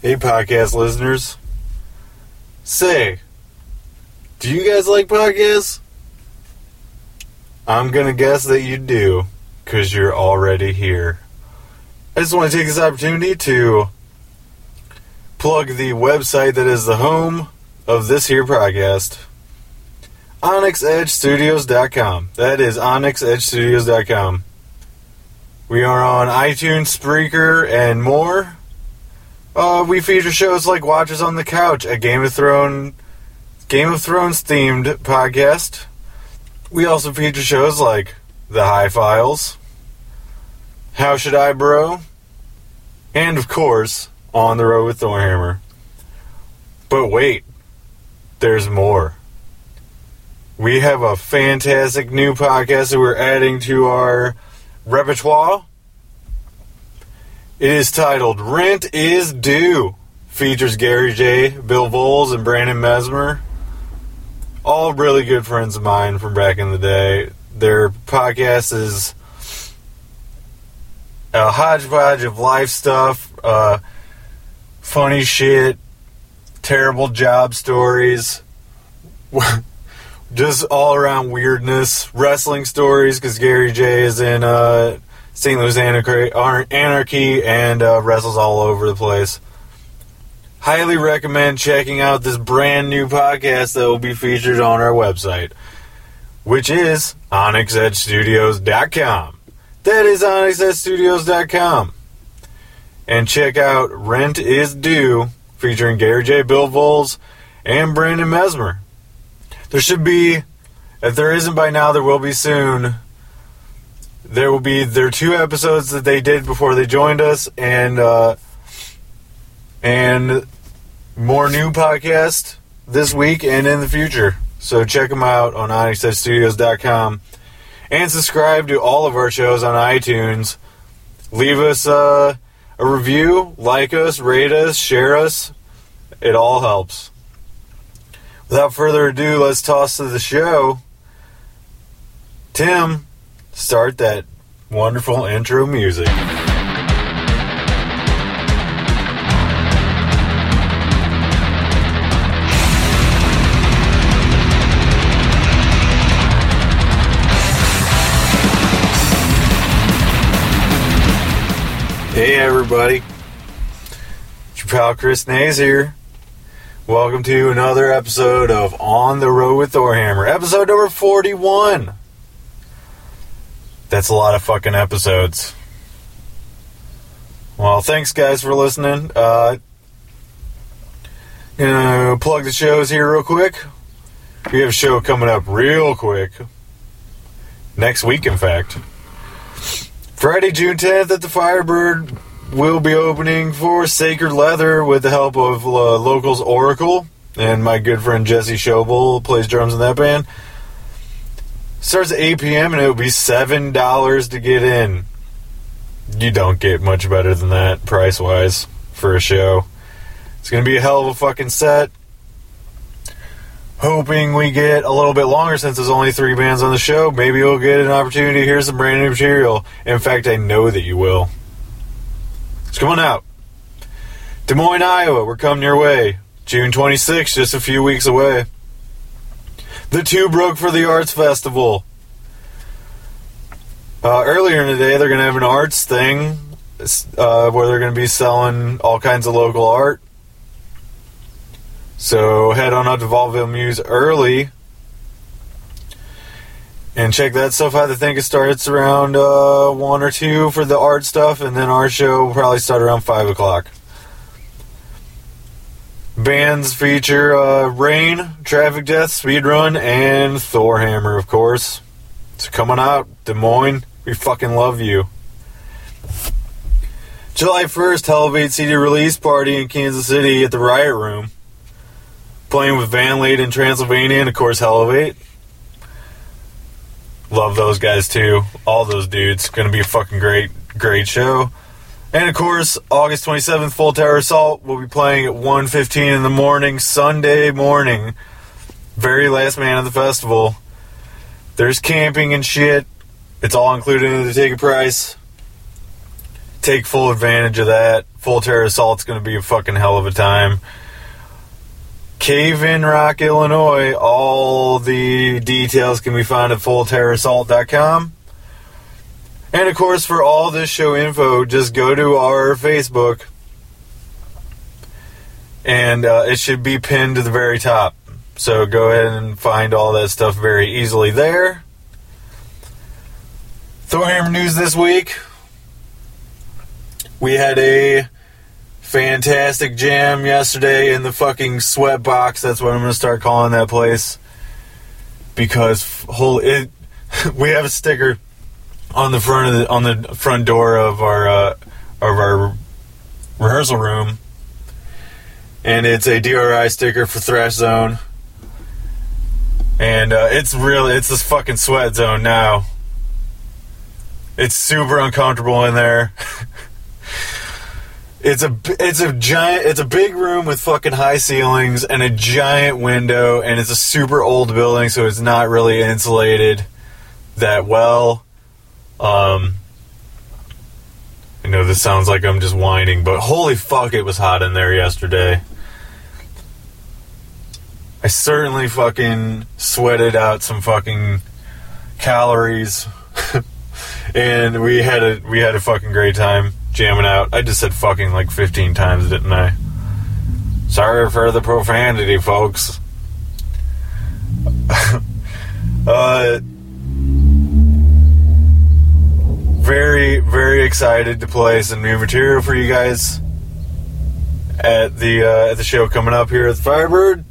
Hey, podcast listeners. Say, do you guys like podcasts? I'm gonna guess that you do, because you're already here. I just want to take this opportunity to plug the website that is the home of this here podcast. OnyxEdgeStudios.com. That is OnyxEdgeStudios.com. We are on iTunes, Spreaker, and more. Uh, we feature shows like Watches on the Couch, a Game of Thrones, Game of Thrones themed podcast. We also feature shows like The High Files, How Should I Bro, and of course, On the Road with Thorhammer. But wait, there's more. We have a fantastic new podcast that we're adding to our repertoire. It is titled Rent is Due. Features Gary J, Bill Voles, and Brandon Mesmer. All really good friends of mine from back in the day. Their podcast is a hodgepodge of life stuff, uh, funny shit, terrible job stories, just all around weirdness, wrestling stories because Gary J is in uh, St. Louis Anarchy and uh, wrestles all over the place. Highly recommend checking out this brand new podcast that will be featured on our website, which is OnyxEdgeStudios.com. That is OnyxEdgeStudios.com. And check out Rent is Due, featuring Gary J. Bill Voles and Brandon Mesmer. There should be, if there isn't by now, there will be soon. There will be their two episodes that they did before they joined us, and uh, and more new podcast this week and in the future. So check them out on OnyxEdgeStudios.com and subscribe to all of our shows on iTunes. Leave us uh, a review, like us, rate us, share us. It all helps. Without further ado, let's toss to the show. Tim, start that wonderful intro music. Hey everybody, it's your pal Chris Nays here. Welcome to another episode of On the Road with Thorhammer, episode number 41. That's a lot of fucking episodes. Well, thanks guys for listening. Uh, gonna plug the shows here real quick. We have a show coming up real quick. Next week, in fact. Friday, June 10th at the Firebird we'll be opening for Sacred Leather with the help of uh, Locals Oracle and my good friend Jesse Schobel plays drums in that band. Starts at 8 p.m. and it will be $7 to get in. You don't get much better than that price wise for a show. It's to be a hell of a fucking set. Hoping we get a little bit longer since there's only three bands on the show. Maybe we'll get an opportunity to hear some brand new material. In fact, I know that you will. It's coming out. Des Moines, Iowa, we're coming your way. June 26th, just a few weeks away. The Two Broke for the Arts Festival. Uh, earlier in the day, they're going to have an arts thing uh, where they're going to be selling all kinds of local art. So head on up to Vaudeville Mews early and check that stuff out. I think it starts around uh, 1 or 2 for the art stuff, and then our show will probably start around 5 o'clock. Bands feature uh, Rain, Traffic Death, Speedrun, and Thorhammer, of course. It's coming out, Des Moines. We fucking love you. July 1st, Elevate CD release party in Kansas City at the Riot Room. Playing with Van Lade in Transylvania and, of course, Elevate. Love those guys too. All those dudes. Gonna be a fucking great, great show. And of course, August 27th, Full Terror Assault will be playing at 1.15 in the morning, Sunday morning. Very last man of the festival. There's camping and shit. It's all included in the ticket price. Take full advantage of that. Full Terror Assault's going to be a fucking hell of a time. Cave in Rock, Illinois. All the details can be found at fullterrorassault.com. And of course, for all this show info, just go to our Facebook. And uh, it should be pinned to the very top. So go ahead and find all that stuff very easily there. Thorhammer news this week. We had a fantastic jam yesterday in the fucking sweat box. That's what I'm going to start calling that place. Because holy, it, we have a sticker on the front of the on the front door of our uh, of our rehearsal room, and it's a DRI sticker for Thrash Zone, and uh, it's really it's this fucking sweat zone now. It's super uncomfortable in there. it's a it's a giant it's a big room with fucking high ceilings and a giant window and it's a super old building so it's not really insulated that well um, I know this sounds like I'm just whining, but holy fuck, it was hot in there yesterday. I certainly fucking sweated out some fucking calories, and we had a we had a fucking great time jamming out. I just said fucking like 15 times, didn't I? Sorry for the profanity, folks. uh very, very excited to play some new material for you guys at the uh, at the show coming up here at the Firebird.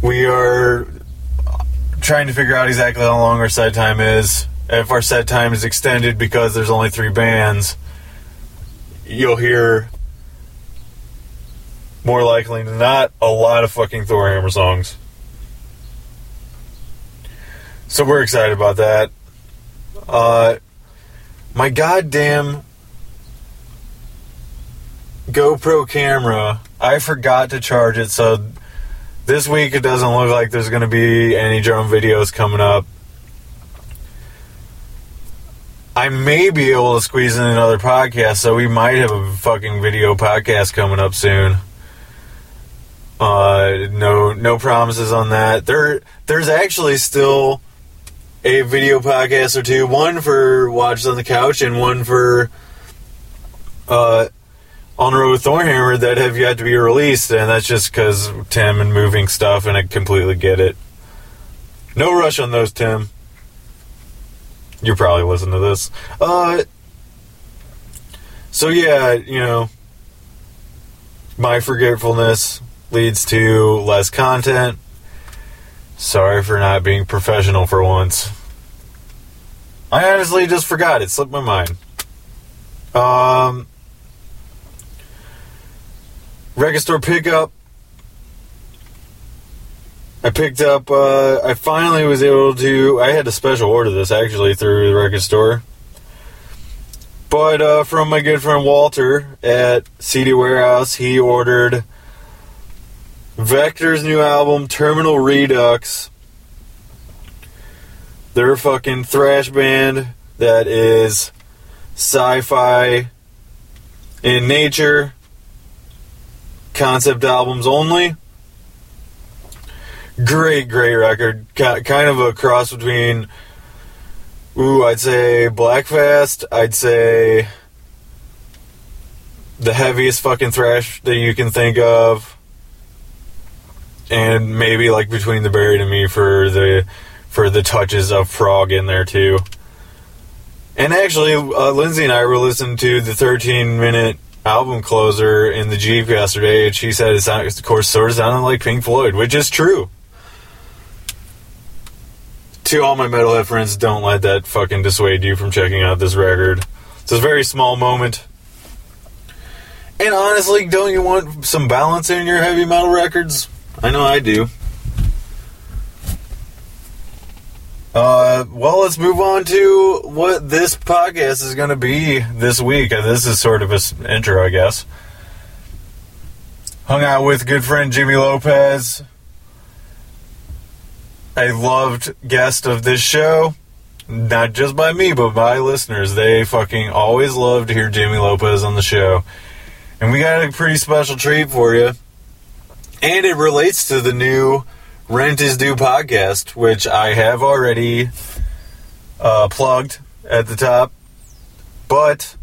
We are trying to figure out exactly how long our set time is. If our set time is extended because there's only three bands, you'll hear more likely than not a lot of fucking Thorhammer songs. So we're excited about that. Uh, my goddamn GoPro camera, I forgot to charge it, so this week it doesn't look like there's going to be any drum videos coming up. I may be able to squeeze in another podcast, so we might have a fucking video podcast coming up soon. Uh, no, no promises on that. There, there's actually still a video podcast or two. One for Watches on the Couch and one for uh, On the Road with Thorhammer that have yet to be released. And that's just because Tim and moving stuff, and I completely get it. No rush on those, Tim. You probably listen to this. Uh, so yeah, you know, my forgetfulness leads to less content. Sorry for not being professional for once. I honestly just forgot. It slipped my mind. Um, record store pickup. I picked up. Uh, I finally was able to. I had to special order this actually through the record store, but uh, from my good friend Walter at CD Warehouse, he ordered Vektor's new album, Terminal Redux they're a fucking thrash band that is sci-fi in nature, concept albums only. Great, great record. Kind of a cross between, ooh, I'd say Blackfast. I'd say the heaviest fucking thrash that you can think of. And maybe like between the buried and me for the for the touches of prog in there too. And actually, uh, Lindsay and I were listening to the 13 minute album closer in the Jeep yesterday, and she said it sounded, of course, sort of sounded like Pink Floyd, which is true. To all my metalhead friends, don't let that fucking dissuade you from checking out this record. It's a very small moment. And honestly, don't you want some balance in your heavy metal records? I know I do. Uh, well, let's move on to what this podcast is going to be this week. Uh, this is sort of an intro, I guess. Hung out with good friend Jimmy Lopez, a loved guest of this show, not just by me, but by listeners. They fucking always love to hear Jimmy Lopez on the show. And we got a pretty special treat for you. And it relates to the new Rent is Due podcast, which I have already uh, plugged at the top. But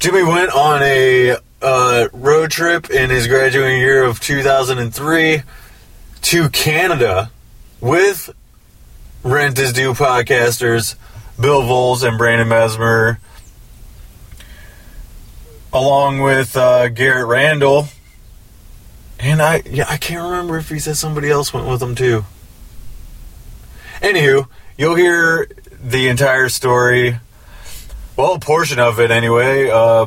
Jimmy went on a uh, road trip in his graduating year of 2003 to Canada with Rent is Due podcasters Bill Voles and Brandon Mesmer, along with uh, Garrett Randall. And I, yeah, I can't remember if he said somebody else went with him too. Anywho, you'll hear the entire story. Well, a portion of it anyway. Uh,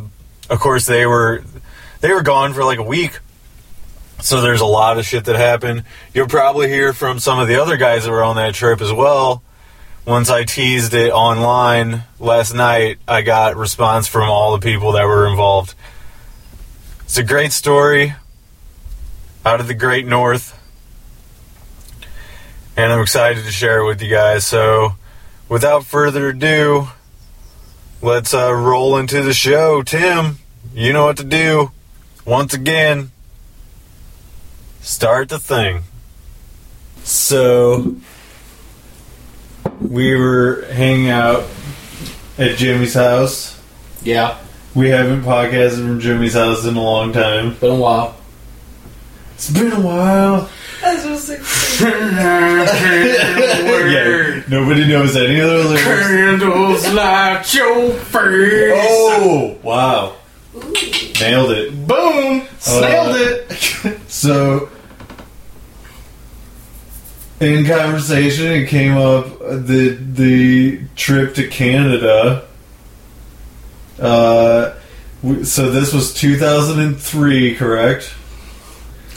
of course, they were they were gone for like a week, so there's a lot of shit that happened. You'll probably hear from some of the other guys that were on that trip as well. Once I teased it online last night, I got response from all the people that were involved. It's a great story out of the great north and I'm excited to share it with you guys. So, without further ado, let's uh, roll into the show. Tim, you know what to do. Once again, start the thing. So, we were hanging out at Jimmy's house. Yeah, We haven't podcasted from Jimmy's house in a long time. been a while. It's been a while. Yeah, nobody knows any other lyrics. Candles light your face. Oh, wow. Nailed it. Boom! Nailed Uh, it. So, in conversation, it came up uh, the the trip to Canada. Uh, so this was 2003, correct?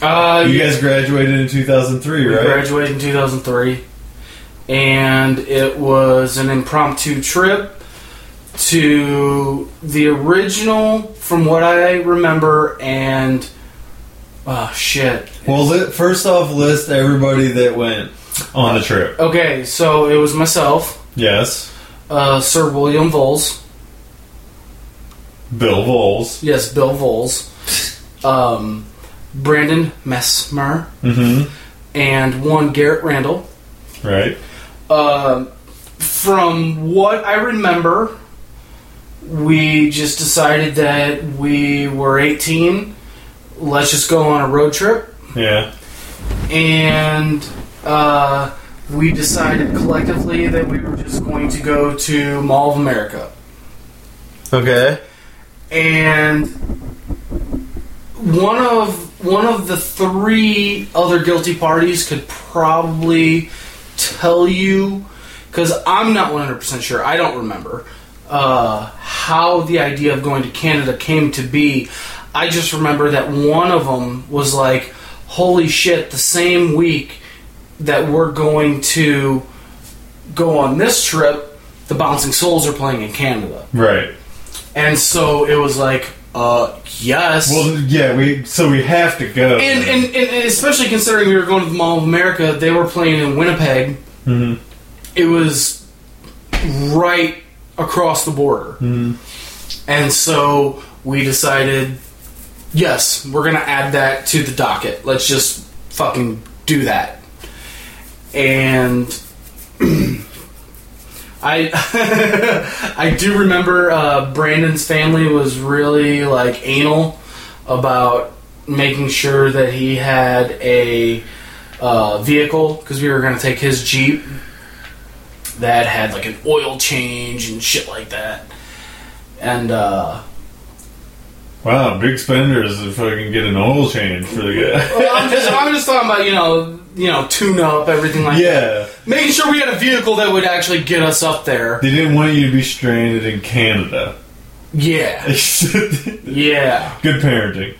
Uh, You yeah, guys graduated in 2003, we right? graduated in 2003, and it was an impromptu trip to the original, from what I remember, and oh shit. Well, li- first off, list everybody that went on the trip. Okay, so it was myself, Yes, uh, Sir William Voles. Bill Voles. Yes, Bill Voles. Um, Brandon Messmer. Mm-hmm. And one Garrett Randall. Right. Um, from what I remember, we just decided that we were 18. Let's just go on a road trip. Yeah. And uh, we decided collectively that we were just going to go to Mall of America. Okay. and one of one of the three other guilty parties could probably tell you because I'm not 100% sure. I don't remember uh, how the idea of going to Canada came to be. I just remember that one of them was like, "Holy shit!" The same week that we're going to go on this trip, the Bouncing Souls are playing in Canada. Right. And so it was like, uh, yes. Well, yeah. We so we have to go. and, and, and especially considering we were going to the Mall of America, they were playing in Winnipeg. Mm-hmm. It was right across the border. Mm-hmm. And so we decided, yes, we're to add that to the docket. Let's just fucking do that. And I I do remember uh, Brandon's family was really like anal about making sure that he had a uh, vehicle because we were going to take his Jeep that had like an oil change and shit like that. And uh, wow, big spenders if I can get an oil change for the guy. well, I'm just I'm just talking about you know you know tune up everything like that. yeah. Making sure we had a vehicle that would actually get us up there. They didn't want you to be stranded in Canada. Yeah, Yeah. Good yeah, parenting.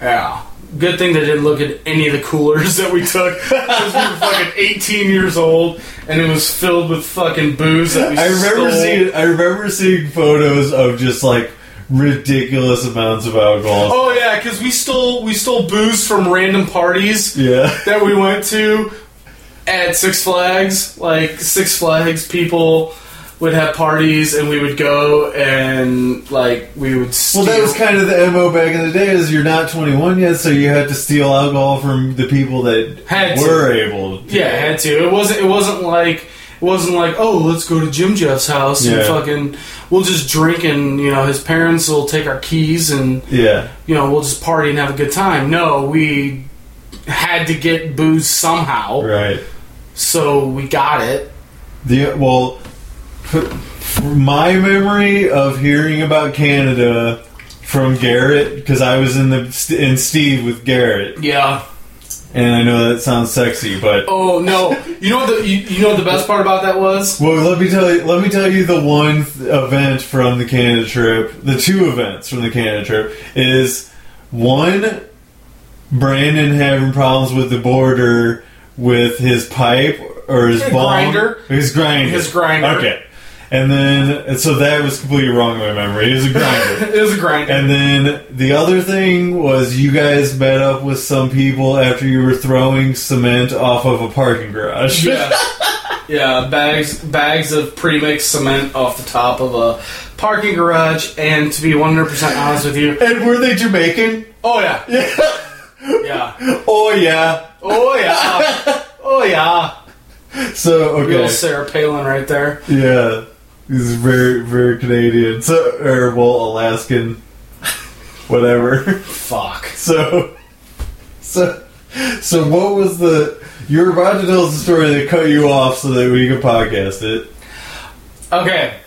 yeah. Good thing they didn't look at any of the coolers that we took because we were fucking 18 years old and it was filled with fucking booze that we I remember stole. seeing. I remember seeing photos of just like ridiculous amounts of alcohol. Oh yeah, because we stole we stole booze from random parties Yeah. that we went to, at Six Flags, like Six Flags, people would have parties, and we would go and like we would. Steal. Well, that was kind of the mo back in the day. Is you're not 21 yet, so you had to steal alcohol from the people that Had to. were able. to. yeah, had to. It wasn't. It wasn't like. It wasn't like, oh, let's go to Jim Jeff's house and fucking, we'll just drink and you know his parents will take our keys and yeah. you know we'll just party and have a good time. No, we had to get booze somehow, Right. so we got it. The well, my memory of hearing about Canada from Garrett because I was in the in Steve with Garrett, Yeah. And I know that sounds sexy, but Oh no! You know what the you, you know what the best part about that was? well, let me tell you. Let me tell you the one th- event from the Canada trip. The two events from the Canada trip is one. Brandon having problems with the border with his pipe or his His bong, grinder. his grinder, His grinder. Okay, and then and so that was completely wrong in my memory. It was a grinder. It was a grinder. And then the other thing was you guys met up with some people after you were throwing cement off of a parking garage. yeah, yeah, bags bags of pre-mixed cement off the top of a parking garage. And to be one hundred percent honest with you, And were they Jamaican? oh yeah, Yeah. yeah, Oh yeah. oh yeah, oh yeah. So okay. Sarah Palin right there. Yeah. He's very very Canadian. So or well Alaskan. Whatever. Fuck. So so so what was the you were about to tell us a story that cut you off so that we could podcast it. Okay,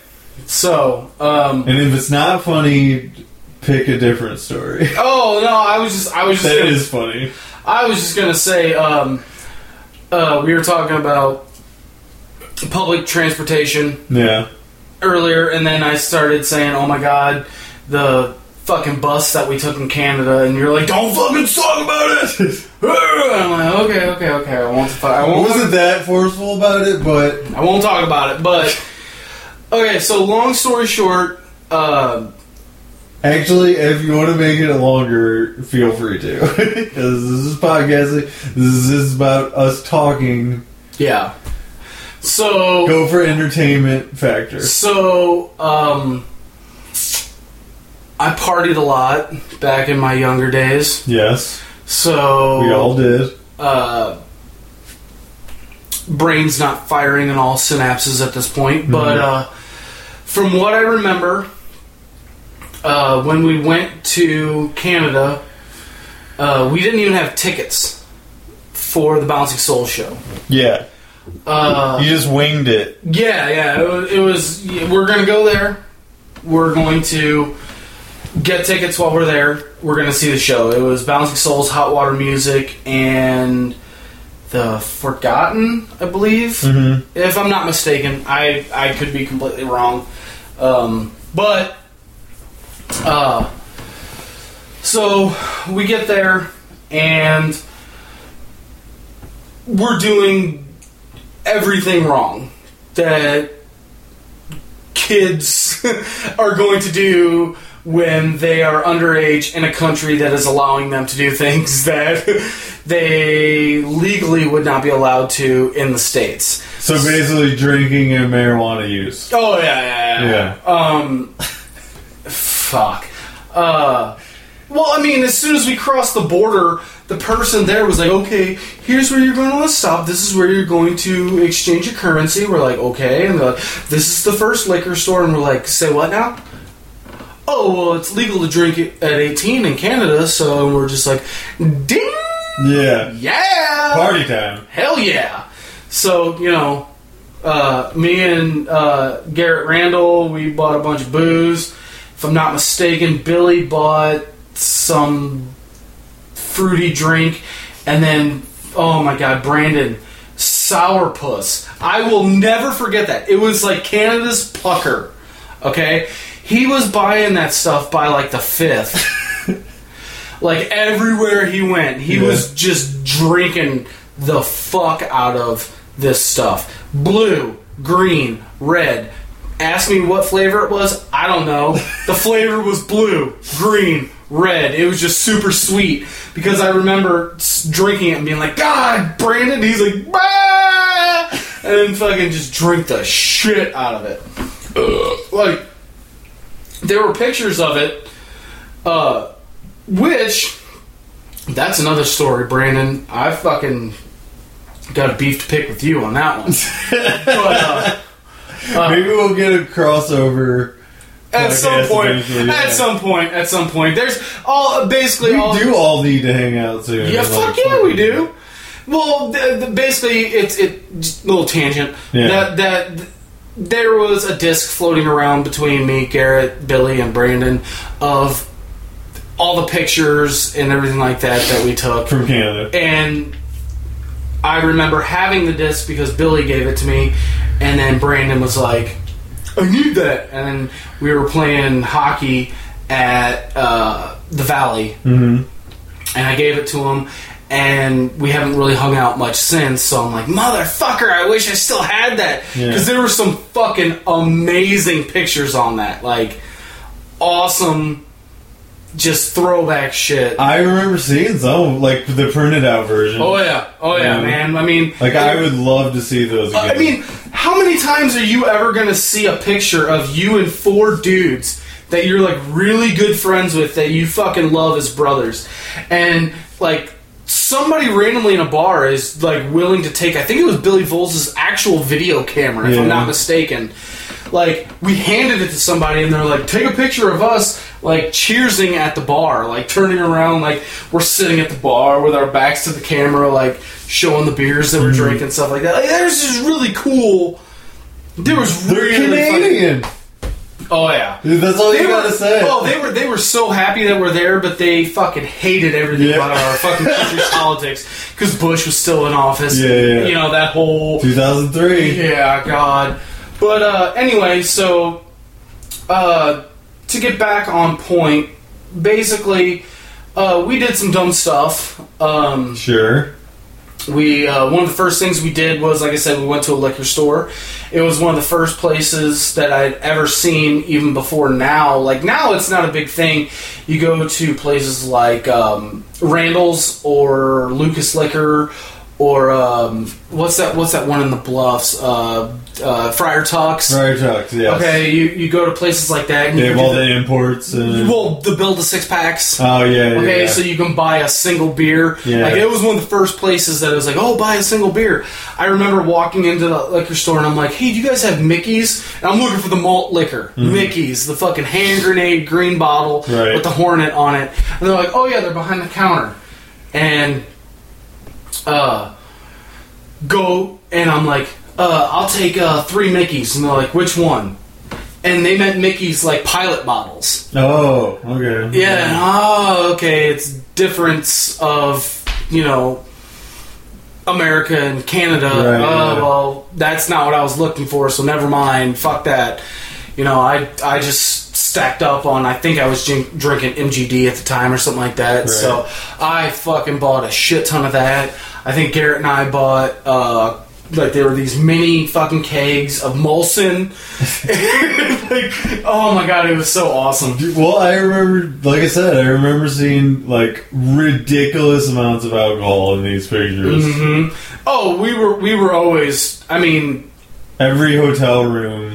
so um. And if it's not funny, pick a different story. Oh no! I was just I was just That gonna, is funny. I was just gonna say, um, uh, we were talking about public transportation Yeah. Earlier, and then I started saying, "Oh my god, the fucking bus that we took in Canada," and you're like, "Don't fucking talk about it." I'm like, "Okay, okay, okay. I won't. I I won't. wasn't that forceful about it, but I won't talk about it." But okay. So long story short, uh, actually, if you want to make it longer, feel free to. Because this is podcasting. This is about us talking. yeah. So Go for entertainment factor. So, um, I partied a lot back in my younger days. Yes, So, we all did. uh, brain's not firing on all synapses at this point. But uh, from what I remember, uh, when we went to Canada, uh, we didn't even have tickets for the Bouncing Soul show. Yeah, Uh, you just winged it. Yeah, yeah. It was, it was. We're gonna go there. We're going to get tickets while we're there. We're gonna see the show. It was Bouncing Souls, Hot Water Music, and the Forgotten, I believe. Mm-hmm. If I'm not mistaken, I I could be completely wrong. Um, but uh, so we get there and we're doing everything wrong that kids are going to do when they are underage in a country that is allowing them to do things that they legally would not be allowed to in the states. So basically, drinking and marijuana use. Oh yeah, yeah, yeah. Um, fuck. Uh, well, I mean, as soon as we crossed the border, the person there was like, "Okay, here's where you're going to stop. This is where you're going to exchange your currency." We're like, "Okay," and they're like, "This is the first liquor store," and we're like, "Say what now?" Oh, well, it's legal to drink at 18 in Canada, so we're just like, "Ding, Yeah, yeah, party time. Hell yeah! So you know, uh, me and uh, Garrett Randall, we bought a bunch of booze. If I'm not mistaken, Billy bought some fruity drink, and then oh my god, Brandon, sourpuss. I will never forget that. It was like Canada's pucker. Okay, he was buying that stuff by like the fifth. like everywhere he went, he Yeah. was just drinking the fuck out of this stuff. Blue, green, red, Ask me what flavor it was. I don't know. The flavor was blue, green, red. It was just super sweet because I remember drinking it and being like, God, Brandon. He's like, bah! and then fucking just drink the shit out of it. Like, there were pictures of it, uh, which that's another story, Brandon. I fucking got a beef to pick with you on that one. but uh, Maybe we'll get a crossover. At some point, eventually, yeah. at some point, at some point, there's all basically We all. do all need to hang out soon. yeah, Like, fuck yeah, we do. Well, th- th- basically, it's it. Just little tangent. Yeah. That that th- there was a disc floating around between me, Garrett, Billy, and Brandon of all the pictures and everything like that that we took. From Canada. and I remember having the disc because Billy gave it to me, and then Brandon was like, "I need that," and then we were playing hockey at uh, the Valley, hmm and I gave it to him. And we haven't really hung out much since, so I'm like, motherfucker, I wish I still had that. Yeah. Because there were some fucking amazing pictures on that. Like, awesome, just throwback shit. I remember seeing some, like the printed out version. Oh yeah, oh yeah, Yeah. man. I mean, Like I would love to see those again. I mean, how many times are you ever gonna see a picture of you and four dudes that you're like really good friends with that you fucking love as brothers, and like somebody randomly in a bar is like willing to take. I think it was Billy Volz's actual video camera, if Yeah. I'm not mistaken. Like we handed it to somebody and they're like, take a picture of us like cheersing at the bar, like turning around, like we're sitting at the bar with our backs to the camera, like showing the beers that we're Mm-hmm. drinking, stuff like that. Like, there's just really cool. There was they're really Canadian. oh yeah. Dude, That's all you They gotta say. oh, they were they were so happy that we're there, but they fucking hated everything Yeah. about our fucking country's politics because Bush was still in office. Yeah, yeah. You know that whole 2003. yeah, God. But uh, anyway, so uh, to get back on point, basically, uh, we did some dumb stuff. Um, Sure. we uh, one of the first things we did was, like I said, we went to a liquor store. It was one of the first places that I'd ever seen, even before now. Like now, it's not a big thing. You go to places like um, Randall's or Lucas Liquor. Or um, what's that? What's that one in the Bluffs? Uh, uh, Friar Tuck's. Friar Tucks, yes. Okay, you, you go to places like that. And They you have all do the imports and. well, the build the six packs. oh, yeah, yeah. Okay, yeah. so you can buy a single beer. Yeah. Like it was one of the first places that I was like, "Oh, buy a single beer." I remember walking into the liquor store and I'm like, "Hey, do you guys have Mickey's?" And I'm looking for the malt liquor, Mickey's, the fucking hand grenade green bottle Mm-hmm. Right. with the hornet on it. And they're like, "Oh yeah, they're behind the counter." And uh, go and I'm like, uh, "I'll take uh, three Mickey's," and they're like, "Which one?" And they meant Mickey's like pilot bottles. Oh, okay. Yeah. Oh, okay. It's difference of you know America and Canada. Right, oh yeah. well, that's not what I was looking for. So never mind. Fuck that. You know, I I just stacked up on. I think I was drink, drinking MGD at the time or something like that. So I fucking bought a shit ton of that. I think Garrett and I bought. uh like there were these mini fucking kegs of Molson. like, oh my god, it was so awesome. Dude, Well, I remember, like I said, I remember seeing like ridiculous amounts of alcohol in these pictures. hmm Oh, we were we were always. I mean, Every hotel room,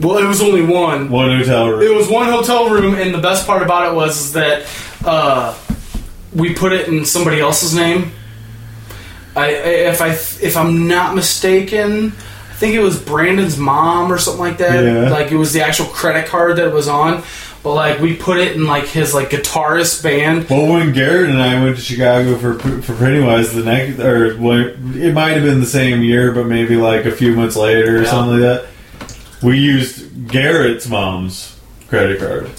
well, it was only one. one hotel room. It was one hotel room, and the best part about it was is that uh, we put it in somebody else's name. I, if I if I'm not mistaken, I think it was Brandon's mom or something like that. Yeah. Like it was the actual credit card that it was on. But like we put it in like his like guitarist band. Well, when Garrett and I went to Chicago for for Pennywise, the next or when, it might have been the same year, but maybe like a few months later or Yeah. something like that. We used Garrett's mom's credit card,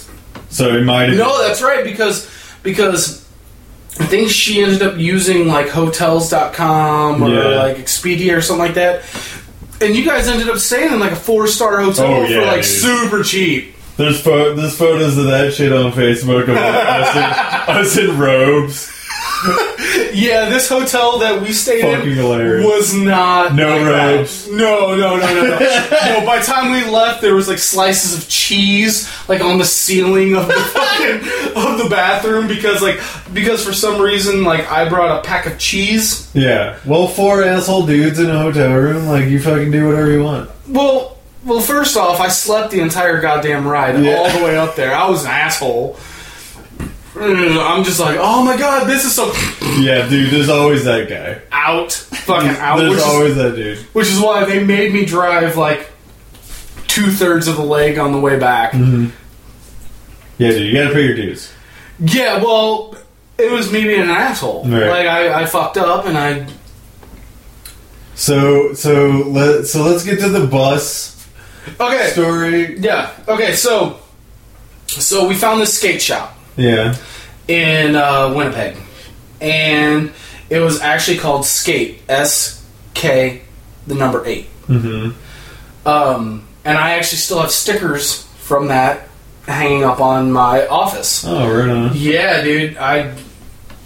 so it might have. No, that's right because because I think she ended up using like hotels.com or Yeah. like Expedia or something like that. And you guys ended up staying in like a four star hotel Oh, for yeah, like dude. super cheap. There's pho- there's photos of that shit on Facebook of us in, us in robes. yeah, this hotel that we stayed Fucking in hilarious. was not No like robes. No, no, no, no, no. no. By the time we left, there was like slices of cheese like on the ceiling of the fucking of the bathroom because like because for some reason like I brought a pack of cheese. Yeah. Well, four asshole dudes in a hotel room, like you fucking do whatever you want. Well, well, first off, I slept the entire goddamn ride Yeah. all the way up there. I was an asshole. I'm just like, oh my god, this is so Yeah, dude. There's always that guy. out, fucking out. There's Which is, always that dude. which is why they made me drive like two thirds of the leg on the way back. Mm-hmm. Yeah, dude. You gotta pay your dues. Yeah, well, it was me being an asshole. Right. Like I, I fucked up and I. So, so let so let's get to the bus Okay. story. Yeah. Okay. So, so we found this skate shop. Yeah. in uh, Winnipeg, and it was actually called Skate S K, the number eight. Mm-hmm. Um, and I actually still have stickers from that hanging up on my office. Oh, right on. Yeah, dude. I,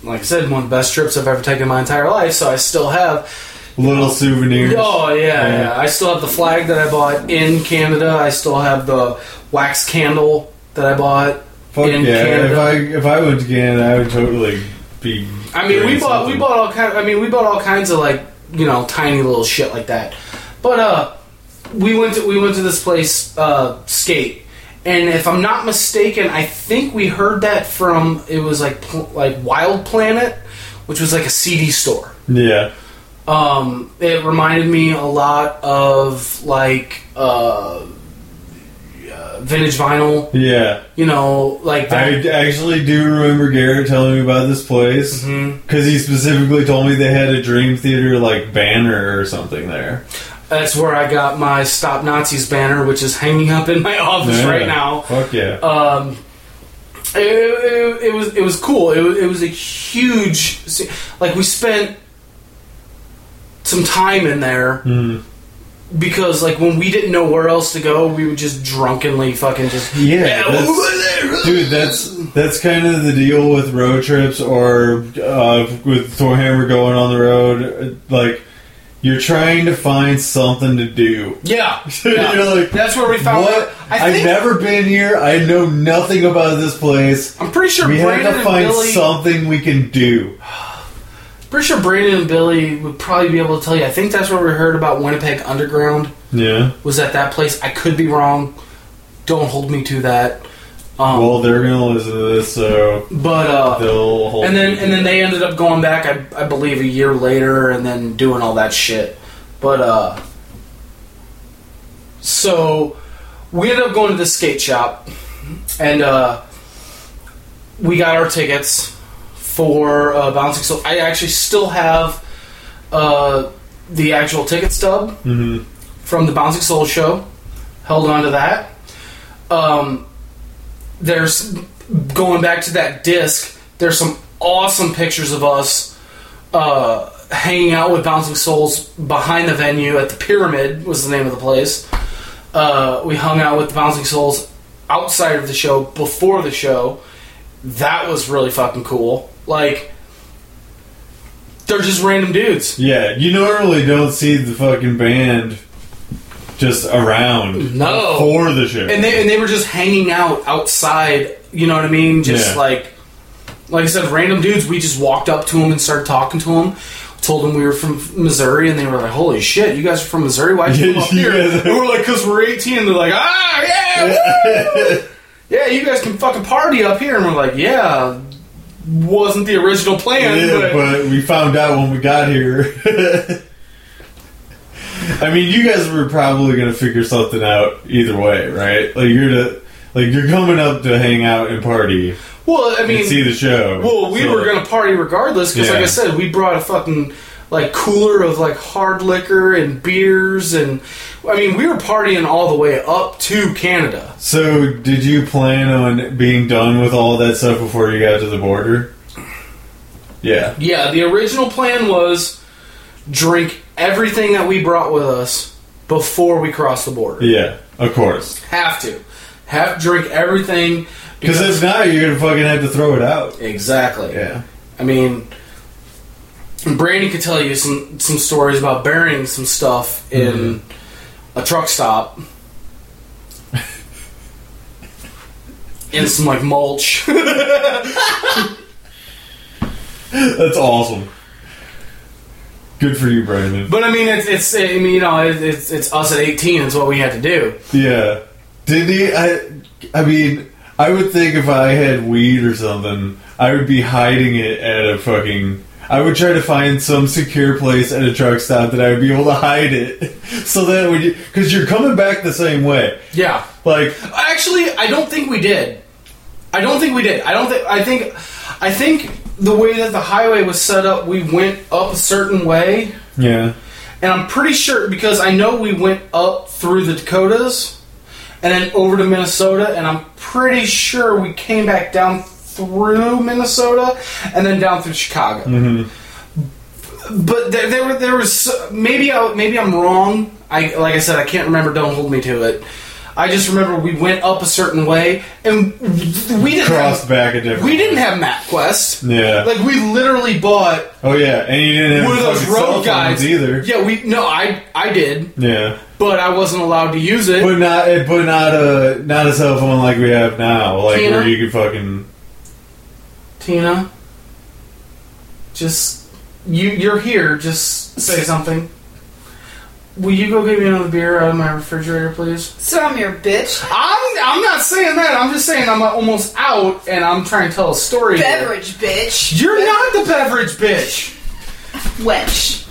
like I said, one of the best trips I've ever taken in my entire life. So I still have. Little souvenirs. Oh yeah, Yeah. yeah. I still have the flag that I bought in Canada. I still have the wax candle that I bought. Fuck in yeah! Canada. If I if I went to Canada, I would totally be. I mean, we bought we bought all kind. I mean, we bought all kinds of like you know tiny little shit like that. But uh, we went to we went to this place uh, skate, and if I'm not mistaken, I think we heard that from it was like pl- like Wild Planet, which was like a CD store. Yeah. Um, it reminded me a lot of like uh, vintage vinyl. Yeah. You know, like that. I actually do remember Garrett telling me about this place because he specifically told me they had a Dream Theater like banner or something there. That's where I got my Stop Nazis banner, which is hanging up in my office Yeah. right now. Fuck yeah! Um, it, it, it was it was cool. It was, it was a huge like we spent some time in there Mhm. Because like when we didn't know where else to go, we would just drunkenly fucking just Yeah, that's- over there. Dude, that's that's kind of the deal with road trips or uh, with Thorhammer going on the road. Like you're trying to find something to do. yeah. yeah. You're like, That's where we found. What? I I've never been here. I know nothing about this place. I'm pretty sure We have to find Billy. something we can do. Pretty sure Brandon and Billy would probably be able to tell you. I think that's where we heard about Winnipeg Underground. Yeah. was at that place. I could be wrong. Don't hold me to that. Um, Well, they're gonna listen to this, so but uh, they'll hold. and then and then they ended up going back. I, I believe a year later, and then doing all that shit. But uh, so we ended up going to the skate shop, and uh, we got our tickets for uh, bouncing. So I actually still have uh, the actual ticket stub Mhm. from the Bouncing Soul show. Held on to that. Um, there's going back to that disc. There's some awesome pictures of us uh, hanging out with Bouncing Souls behind the venue at the Pyramid was the name of the place. Uh, we hung out with the Bouncing Souls outside of the show before the show. That was really fucking cool. Like they're just random dudes. Yeah, you normally don't see the fucking band just around No. for the show. and they and they were just hanging out outside. You know what I mean? Just Yeah. like, like I said, random dudes. We just walked up to them and started talking to them. Told them we were from Missouri, and they were like, "Holy shit, you guys are from Missouri? Why'd you come up here?" And we're like, "Cause we're 18." And they're like, "Ah, yeah, yeah, you guys can fucking party up here." And we're like, "Yeah." Wasn't the original plan, yeah, but, but we found out when we got here. I mean, you guys were probably gonna figure something out either way, right? Like you're to, like you're coming up to hang out and party well, I mean, see the show. Well, we So- were gonna party regardless because, like I said, we brought a fucking like cooler of like hard liquor and beers, and I mean, we were partying all the way up to Canada. So, did you plan on being done with all that stuff before you got to the border? Yeah. Yeah, the original plan was drink everything that we brought with us before we crossed the border. Yeah, of course. Have to, have to drink everything Because if not, you're gonna fucking have to throw it out. exactly. Yeah. I mean, And Brandon could tell you some some stories about burying some stuff in mm-hmm. A truck stop. in some like mulch. That's awesome. Good for you, Brandon. but I mean, it's it's I mean, you know, it's it's us at eighteen. It's what we had to do. Yeah. Did he? I. I mean, I would think if I had weed or something, I would be hiding it at a fucking. I would try to find some secure place at a truck stop that I would be able to hide it, so that when you, because you're coming back the same way. Yeah. Like, Actually, I don't think we did. I don't think we did. I don't think. I think. I think the way that the highway was set up, we went up a certain way, yeah, and I'm pretty sure because I know we went up through the Dakotas, and then over to Minnesota, and I'm pretty sure we came back down through Minnesota, and then down through Chicago. Mm-hmm. But there, there, were- there was maybe I, maybe I'm wrong. I like I said, I can't remember. Don't hold me to it. I just remember we went up a certain way, and we didn't crossed have, back a different. we didn't have MapQuest. Yeah. Like we literally bought oh yeah, and you didn't have one of those road guides either. Yeah, we no, I I did, Yeah. but I wasn't allowed to use it. But not, but not a not a cell phone like we have now, like Tina? where you can fucking. Tina, just you you're here. Just say something. Will you go get me another beer out of my refrigerator, please? So I'm your bitch. I'm I'm not saying that. I'm just saying I'm almost out, and I'm trying to tell a story. here. Beverage bitch. You're not the beverage bitch. Wench.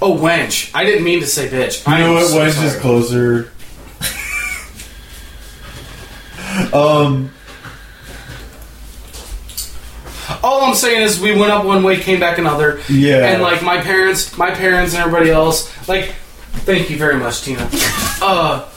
Oh, wench. I didn't mean to say bitch. You I know am what? so Wench sorry. is closer. um. All I'm saying is we went up one way, came back another. Yeah. And like my parents, my parents and everybody else, like, thank you very much, Tina. uh,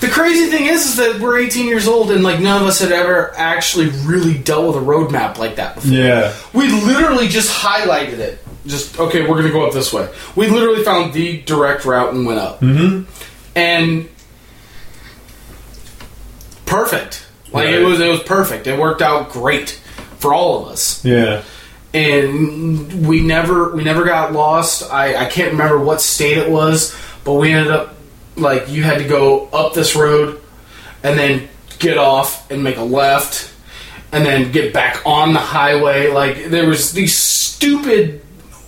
the crazy thing is, is that we're 18 years old and like none of us had ever actually really dealt with a roadmap like that before. Yeah. We literally just highlighted it. Just okay, we're gonna go up this way. We literally found the direct route and went up. Mm-hmm. And perfect. Like it was, it was perfect. It worked out great for all of us Yeah. and we never we never got lost. I, I can't remember what state it was, but we ended up like you had to go up this road and then get off and make a left and then get back on the highway. Like there was these stupid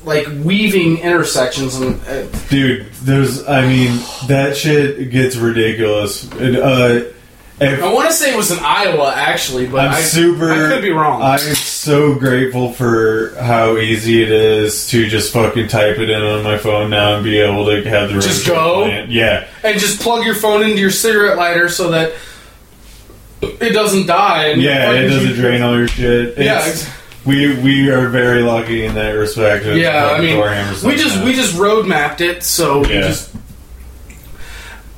like weaving intersections and uh, Dude, there's. I mean, that shit gets ridiculous. And, uh, if, I want to say it was in Iowa actually, but I'm I, super. I could be wrong. I'm so grateful for how easy it is to just fucking type it in on my phone now and be able to have the Just go? planned. Yeah. and just plug your phone into your cigarette lighter so that it doesn't die. And Yeah, it doesn't drain all your shit. Yeah, It's- ex- we we are very lucky in that respect. Yeah, I mean, we just we just road mapped it, so we just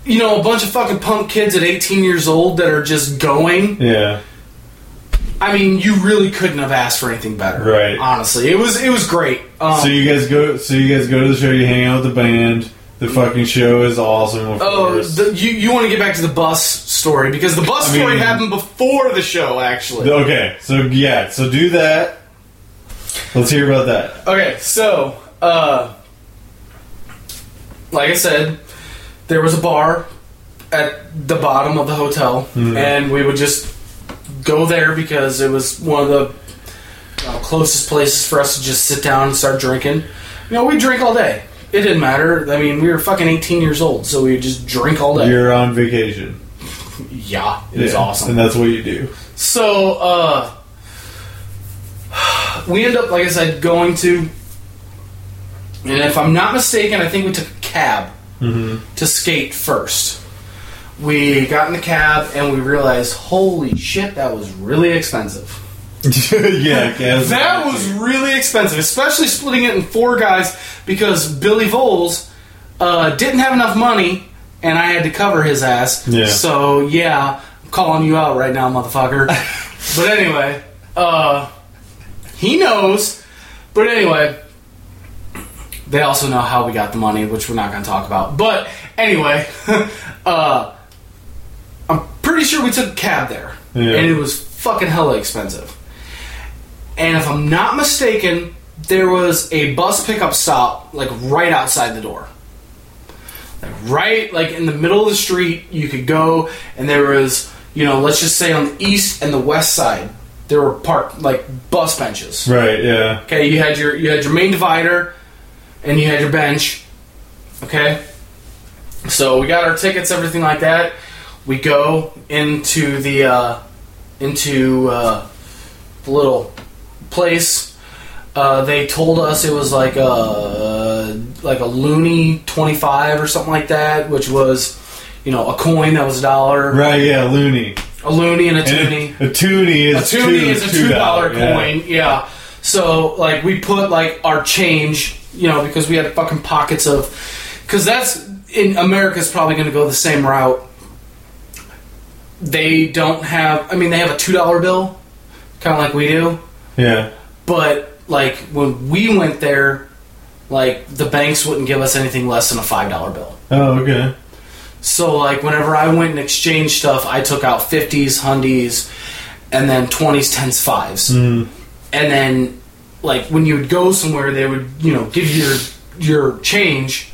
you know a bunch of fucking punk kids at 18 years old that are just going. yeah. I mean, you really couldn't have asked for anything better, Right. Honestly, it was it was great. Um, So you guys go. So you guys go to the show. You hang out with the band. The fucking show is awesome. Oh, the, you you want to get back to the bus story because the bus I story mean- happened before the show, actually. okay. So yeah. So do that. Let's hear about that. Okay, so uh, like I said, there was a bar at the bottom of the hotel, and we would just go there because it was one of the uh, closest places for us to just sit down and start drinking. You know, we drink all day. It didn't matter. I mean, we were fucking 18 years old, so we would just drink all day. You're on vacation. yeah, it was awesome. and that's what you do. So, uh, we end up, like I said, going to, and if I'm not mistaken, I think we took a cab to skate first. We got in the cab and we realized, holy shit, that was really expensive. yeah. That was really expensive, especially splitting it in four guys because Billy Voles uh, didn't have enough money and I had to cover his ass. Yeah. So, yeah, I'm calling you out right now, motherfucker. but anyway, uh, he knows. But anyway, they also know how we got the money, which we're not going to talk about. But anyway, uh, I'm pretty sure we took a cab there, Yeah. and it was fucking hella expensive. And if I'm not mistaken, there was a bus pickup stop like right outside the door. Like right like in the middle of the street you could go and there was, you know, let's just say on the east and the west side there were park like bus benches. Right. Yeah. Okay, you had your you had your main divider and you had your bench. Okay? So we got our tickets, everything like that. We go into the uh, into uh, the little place. Uh, they told us it was like a like a loonie twenty five or something like that, which was you know a coin that was a dollar, Right. Yeah. Loonie. a loonie and a And toonie. a, a toonie is A toonie two, is a two dollar yeah. coin, yeah. So like we put like our change, you know, because we had fucking pockets of, because that's in America America's probably going to go the same route. They don't have. I mean, they have a two dollar bill, kind of like we do. Yeah. But like when we went there, like the banks wouldn't give us anything less than a five dollar bill. Oh, okay. So like whenever I went and exchanged stuff, I took out fifties, hundies, and then twenties, tens, fives. Mm. And then like when you would go somewhere, they would you know give you your your change,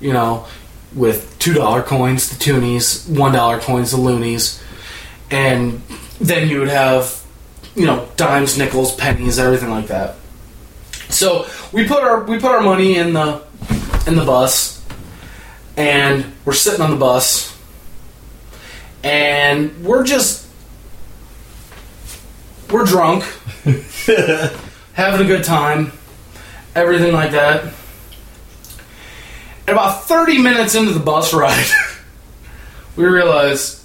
you know, with two dollar coins, the toonies, one dollar coins, the loonies, and then you would have you know dimes, nickels, pennies, everything like that. So we put our we put our money in the in the bus, and we're sitting on the bus, and we're just we're drunk, having a good time, everything like that. And about 30 minutes into the bus ride, we realized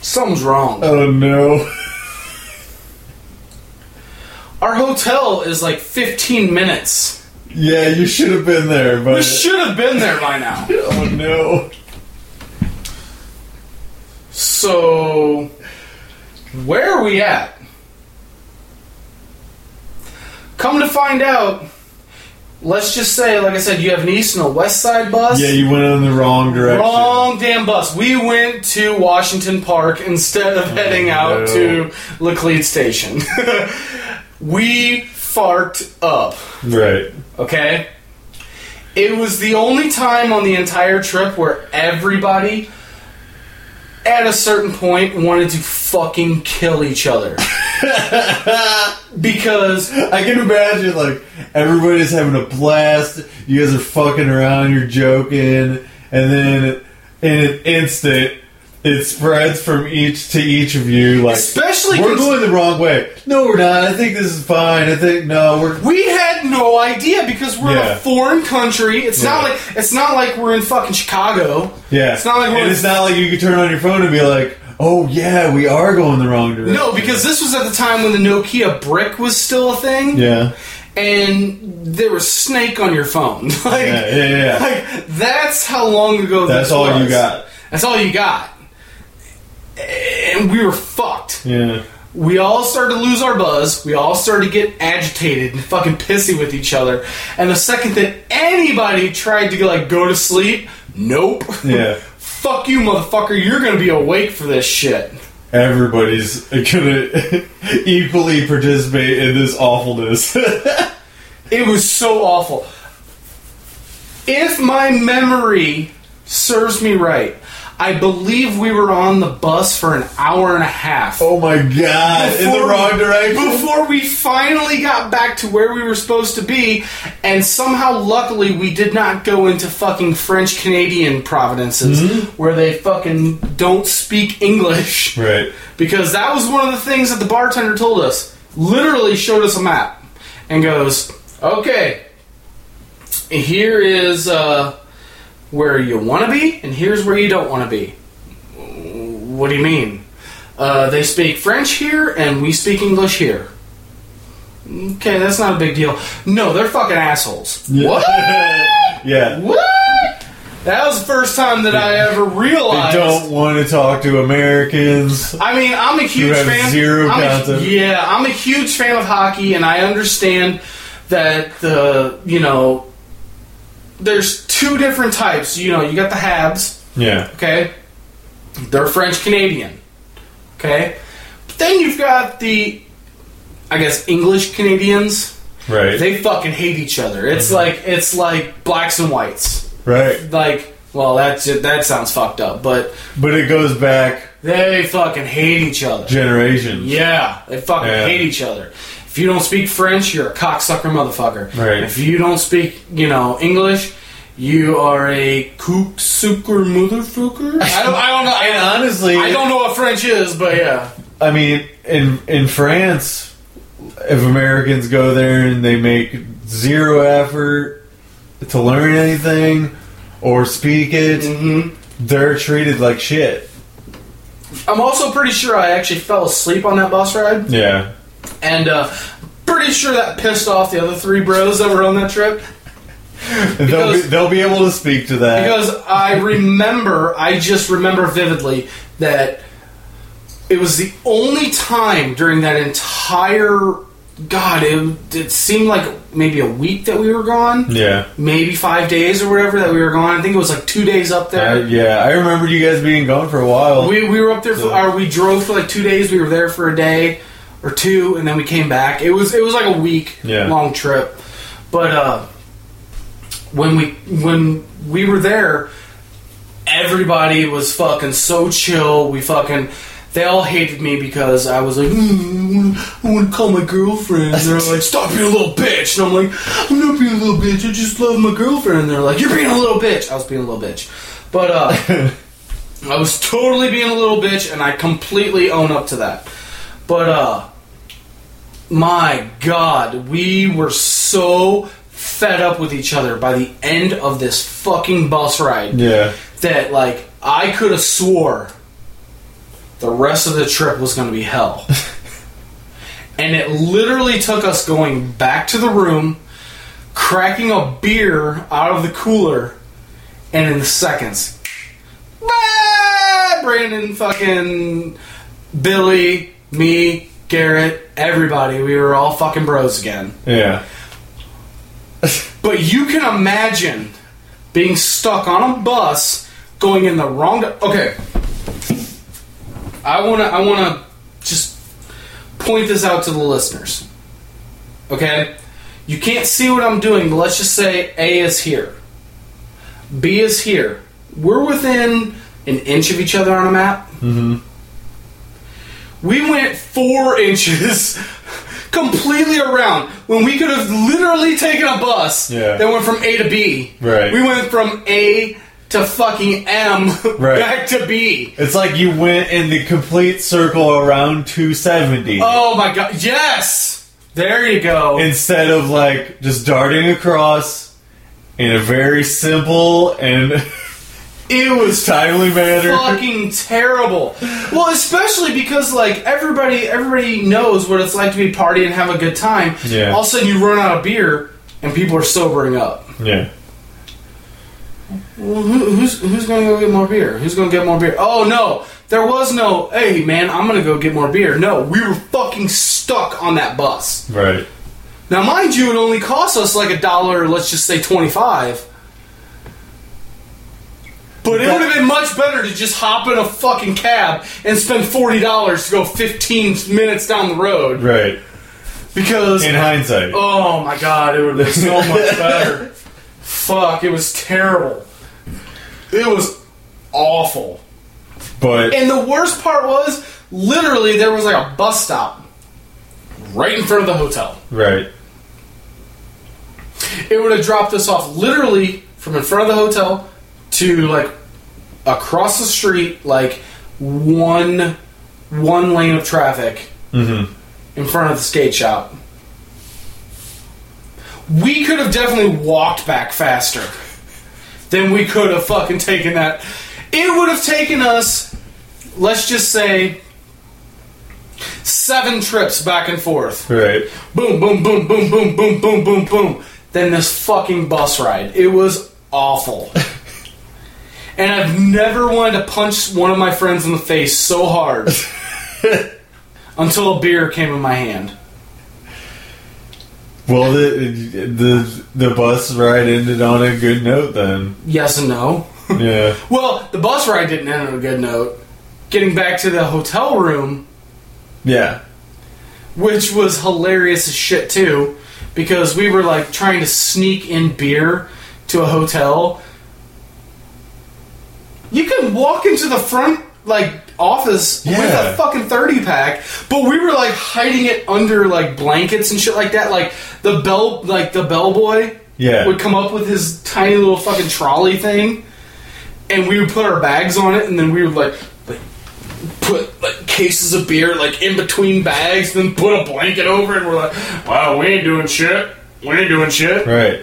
something's wrong. Oh no. Our hotel is like 15 minutes. Yeah, you should have been there, but We should have been there by now. oh no. So, where are we at? Come to find out, let's just say, like I said, you have an east and a west side bus. Yeah, you went in the wrong direction. Wrong damn bus. We went to Washington Park instead of oh, heading out to Laclede Station. we farked up, Right. okay? It was the only time on the entire trip where everybody, at a certain point, wanted to fucking kill each other. because I can imagine like everybody's having a blast. You guys are fucking around. You're joking, and then in an instant, it spreads from each to each of you. Like Especially we're going the wrong way. No, we're not. I think this is fine. I think no, we're We had no idea because we're in a foreign country. It's not Yeah. like it's not like we're in fucking Chicago. yeah. It's not like we're and in- it's not like you can turn on your phone and be like, oh yeah, we are going the wrong direction. No, because this was at the time when the Nokia brick was still a thing, yeah, and there was Snake on your phone. like, yeah, yeah, yeah. like that's how long ago. That's all you got. That's all you got, and we were fucked. Yeah. We all started to lose our buzz. We all started to get agitated and fucking pissy with each other. And the second that anybody tried to like go to sleep, nope. Yeah. Fuck you, motherfucker. You're gonna be awake for this shit. Everybody's gonna equally participate in this awfulness. It was so awful. If my memory serves me right, I believe we were on the bus for an hour and a half. oh my god! in the Before- wrong direction. Before we finally got back to where we were supposed to be, and somehow, luckily, we did not go into fucking French Canadian provinces Mm-hmm. where they fucking don't speak English. Right. Because that was one of the things that the bartender told us. Literally showed us a map and goes, okay, here is uh, where you want to be, and here's where you don't want to be. What do you mean? Uh, they speak French here, and we speak English here. Okay, that's not a big deal. No, they're fucking assholes. What? yeah. What? That was the first time that I ever realized. They don't want to talk to Americans. I mean, I'm a huge fan. zero I'm a- yeah, I'm a huge fan of hockey, and I understand that the you know there's two different types. You know, you got the Habs, Yeah. okay? They're French Canadian, okay? But then you've got the, I guess, English Canadians, Right. They fucking hate each other. It's mm-hmm. like it's like blacks and whites. right. Like, well, that's it. that sounds fucked up, but But it goes back they fucking hate each other. generations. Yeah, they fucking Yeah. hate each other. If you don't speak French, you're a cocksucker motherfucker. Right. If you don't speak, you know, English, you are a kook sucker motherfucker. I don't, I don't know. And honestly, I don't know what French is, but yeah. I mean, in in France, if Americans go there and they make zero effort to learn anything or speak it, hmm they're treated like shit. I'm also pretty sure I actually fell asleep on that bus ride, Yeah. And uh, pretty sure that pissed off the other three bros that were on that trip. they'll be they'll be able to speak to that. Because I remember, I just remember vividly that it was the only time during that entire. God, it, it seemed like maybe a week that we were gone. yeah. Maybe five days or whatever that we were gone. I think it was like two days up Uh, there. yeah, I remember you guys being gone for a while. We, we were up there for, So- or we drove for like two days. We were there for a day or two, and then we came back. It was it was like a week Yeah. long trip. But uh, when we when we were there, everybody was fucking so chill. We fucking they all hated me because I was like, mm, I want to call my girlfriend. And they're like, stop being a little bitch. And I'm like, I'm not being a little bitch. I just love my girlfriend. And they're like, you're being a little bitch. I was being a little bitch. But uh, I was totally being a little bitch, and I completely own up to that. But uh, my God, we were so fed up with each other by the end of this fucking bus ride yeah. that like I could have swore the rest of the trip was going to be hell. and it literally took us going back to the room, cracking a beer out of the cooler, and in seconds! Brandon, fucking Billy, me, Garrett, everybody, we were all fucking bros again. Yeah. But you can imagine being stuck on a bus going in the wrong. di- okay, I wanna I wanna just point this out to the listeners. Okay, you can't see what I'm doing, but let's just say A is here, B is here. We're within an inch of each other on a map. Mm-hmm. We went four inches completely around when we could have literally taken a bus Yeah. that went from A to B. Right. We went from A to fucking M Right. back to B. It's like you went in the complete circle around 270 Oh my god. Yes! There you go. instead of like just darting across in a very simple and it was timely manner. fucking terrible. Well, especially because like everybody everybody knows what it's like to be partying and have a good time. Yeah. All of a sudden you run out of beer and people are sobering up. Yeah. Well, who, who's who's gonna go get more beer? Who's gonna get more beer? Oh no, there was no. Hey man, I'm gonna go get more beer. No, we were fucking stuck on that bus. Right. Now, mind you, it only cost us like a dollar. Let's just say twenty five. But it would have been much better to just hop in a fucking cab and spend forty dollars to go fifteen minutes down the road Right. because In hindsight. Oh my god, it would have been so much better. Fuck, it was terrible. It was awful. But And the worst part was, literally, there was like a bus stop right in front of the hotel. right. It would have dropped us off literally from in front of the hotel to like across the street, like one one lane of traffic Mm-hmm. in front of the skate shop. We could have definitely walked back faster than we could have fucking taken that. It would have taken us, let's just say, seven trips back and forth. Right. Boom, boom, boom, boom, boom, boom, boom, boom, boom. Then this fucking bus ride. It was awful. and I've never wanted to punch one of my friends in the face so hard until a beer came in my hand. Well, the the the bus ride ended on a good note then. Yes and no. Yeah. Well, the bus ride didn't end on a good note. Getting back to the hotel room, Yeah. which was hilarious as shit too, because we were like trying to sneak in beer to a hotel. You can walk into the front like office with a fucking thirty pack, but we were like hiding it under like blankets and shit like that. Like the bell, like the bellboy Yeah. would come up with his tiny little fucking trolley thing, and we would put our bags on it, and then we would like, like put like cases of beer like in between bags, then put a blanket over it, and we're like, wow, we ain't doing shit. We ain't doing shit. Right.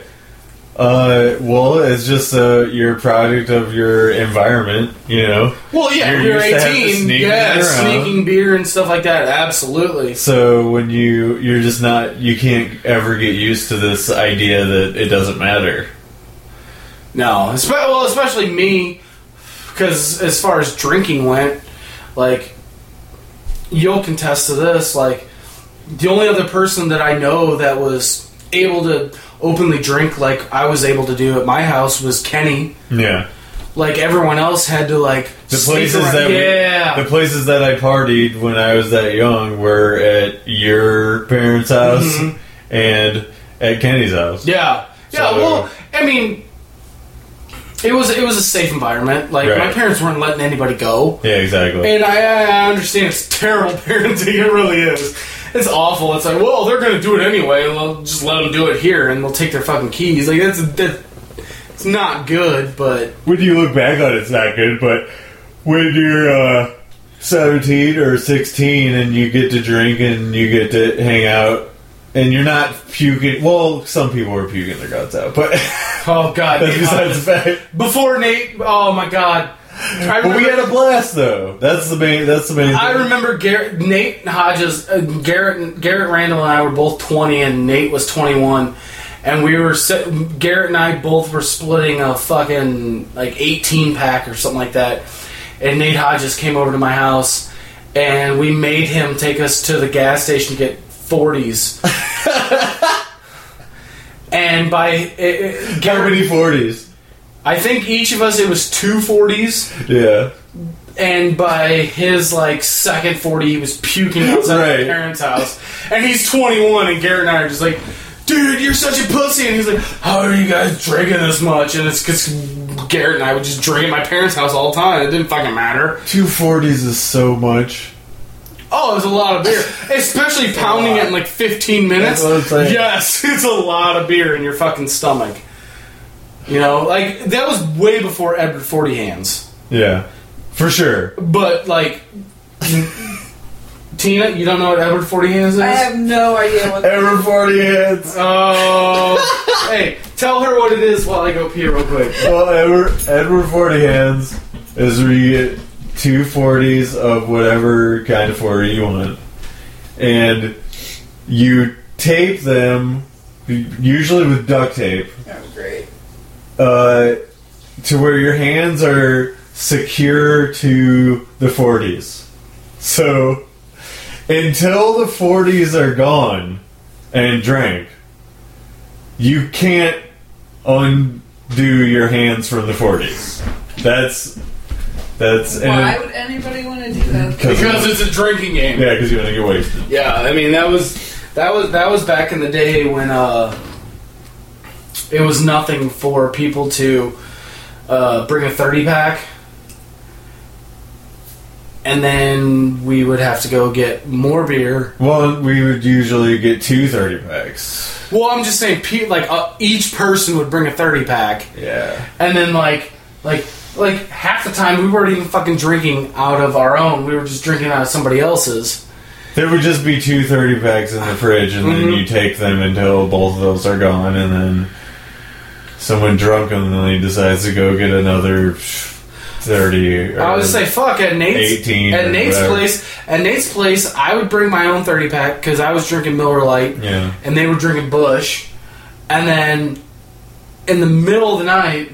Uh, well, it's just uh, your product of your environment, you know. Well, yeah, You're we were used to having to eighteen. sneak Yeah, it around. sneaking beer and stuff like that. Absolutely. So when you you're just not you can't ever get used to this idea that it doesn't matter. No, espe- well, especially me, because as far as drinking went, like you'll contest to this. Like the only other person that I know that was able to openly drink like I was able to do at my house was Kenny. Yeah. Like everyone else had to like The places around- that we- yeah. The places that I partied when I was that young were at your parents' house Mhm. and at Kenny's house. Yeah, yeah. So- well, I mean, it was it was a safe environment. Like my parents weren't letting anybody go, Yeah, exactly. and I, I understand it's terrible parenting. It really is. It's awful. It's like, well, they're gonna do it anyway, they'll just let them do it here, and they'll take their fucking keys. Like that's that. It's not good, but when you look back on it, it's not good, but when you're uh, 17 or 16 and you get to drink and you get to hang out and you're not puking, well, some people are puking their guts out, but oh god, that's besides the fact. before Nate. Oh my god, I But we had a blast though. That's the main. That's the main. Thing. I remember Garrett, Nate Hodges, uh, Garrett, Garrett Randall, and I were both twenty, and Nate was twenty-one, and we were Garrett and I both were splitting a fucking like eighteen pack or something like that, and Nate Hodges came over to my house, and we made him take us to the gas station to get forties. And by it, it, How Garrett, many 40s? I think each of us it was two forties, Yeah. and by his like second forty, he was puking outside Right. my parents' house. And he's twenty one, and Garrett and I are just like, "Dude, you're such a pussy." And he's like, "How are you guys drinking this much?" And it's because Garrett and I would just drink at my parents' house all the time. It didn't fucking matter. Two forties is so much. Oh, it was a lot of beer, especially pounding it in like fifteen minutes. That's what I'm saying. Yes, it's a lot of beer in your fucking stomach. You know, like that was way before Edward Forty Hands. Yeah. For sure. But like, Tina, you don't know what Edward Forty Hands is? I have no idea what. Ever 40 heads. Oh, hey, tell her what it is while I go pee real quick. Well, Edward, Edward 40 hands is where you get two forties of whatever kind of 40 you want. And you tape them, usually with duct tape, Oh, great. Uh, to where your hands are secure to the 40s. So, until the 40s are gone and drank, you can't undo your hands from the 40s. That's that's Why and would anybody want to do that? Because it's a drinking game. yeah, because you want to get wasted. Yeah, I mean that was that was that was back in the day when uh, it was nothing for people to uh, bring a thirty pack, and then we would have to go get more beer. Well, we would usually get two 30 packs. Well, I'm just saying, pe- like uh, each person would bring a thirty pack, Yeah. and then like like like half the time we weren't even fucking drinking out of our own. We were just drinking out of somebody else's. There would just be two 30 packs in the fridge, and then Mhm. you take them until both of those are gone, and then someone drunk and then he decides to go get another 30. Or I would say fuck at Nate's 18 at Nate's whatever. place. At Nate's place, I would bring my own thirty pack because I was drinking Miller Lite Yeah. and they were drinking Busch, and then in the middle of the night,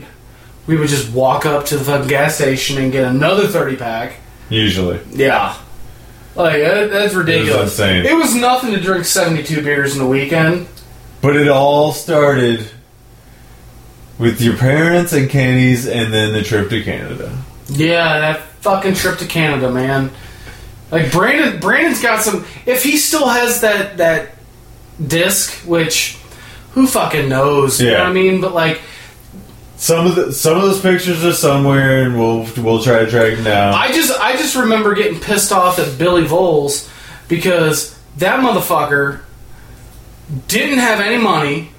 we would just walk up to the fucking gas station and get another thirty pack. Usually. Yeah, like that, that's ridiculous. It was, insane. It was nothing to drink seventy two beers in a weekend. But it all started with your parents and Kenny's, and then the trip to Canada. Yeah, that fucking trip to Canada, man. Like Brandon, Brandon's got some. If he still has that that disc, which who fucking knows? You know Yeah. what I mean? But like, Some of the some of those pictures are somewhere, and we'll we'll try to track them down. I just I just remember getting pissed off at Billy Voles because that motherfucker didn't have any money.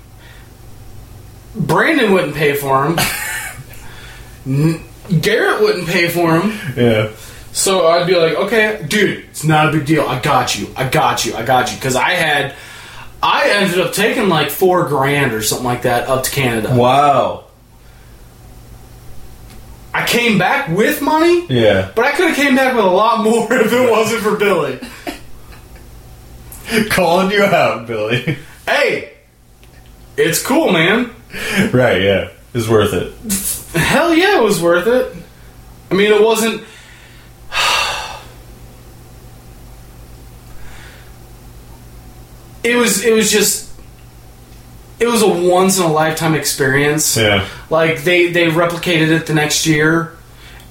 Brandon wouldn't pay for him. N- Garrett wouldn't pay for him. yeah, So I'd be like, okay, dude, it's not a big deal. I got you. I got you. I got you. Because I had, I ended up taking like four grand or something like that up to Canada. wow, I came back with money, yeah. but I could have came back with a lot more if it wasn't for Billy. Calling you out, Billy. Hey, it's cool, man. right? Yeah, It was worth it. Hell yeah, it was worth it. I mean, it wasn't. It was. It was just. It was a once in a lifetime experience. Yeah, Like they they replicated it the next year,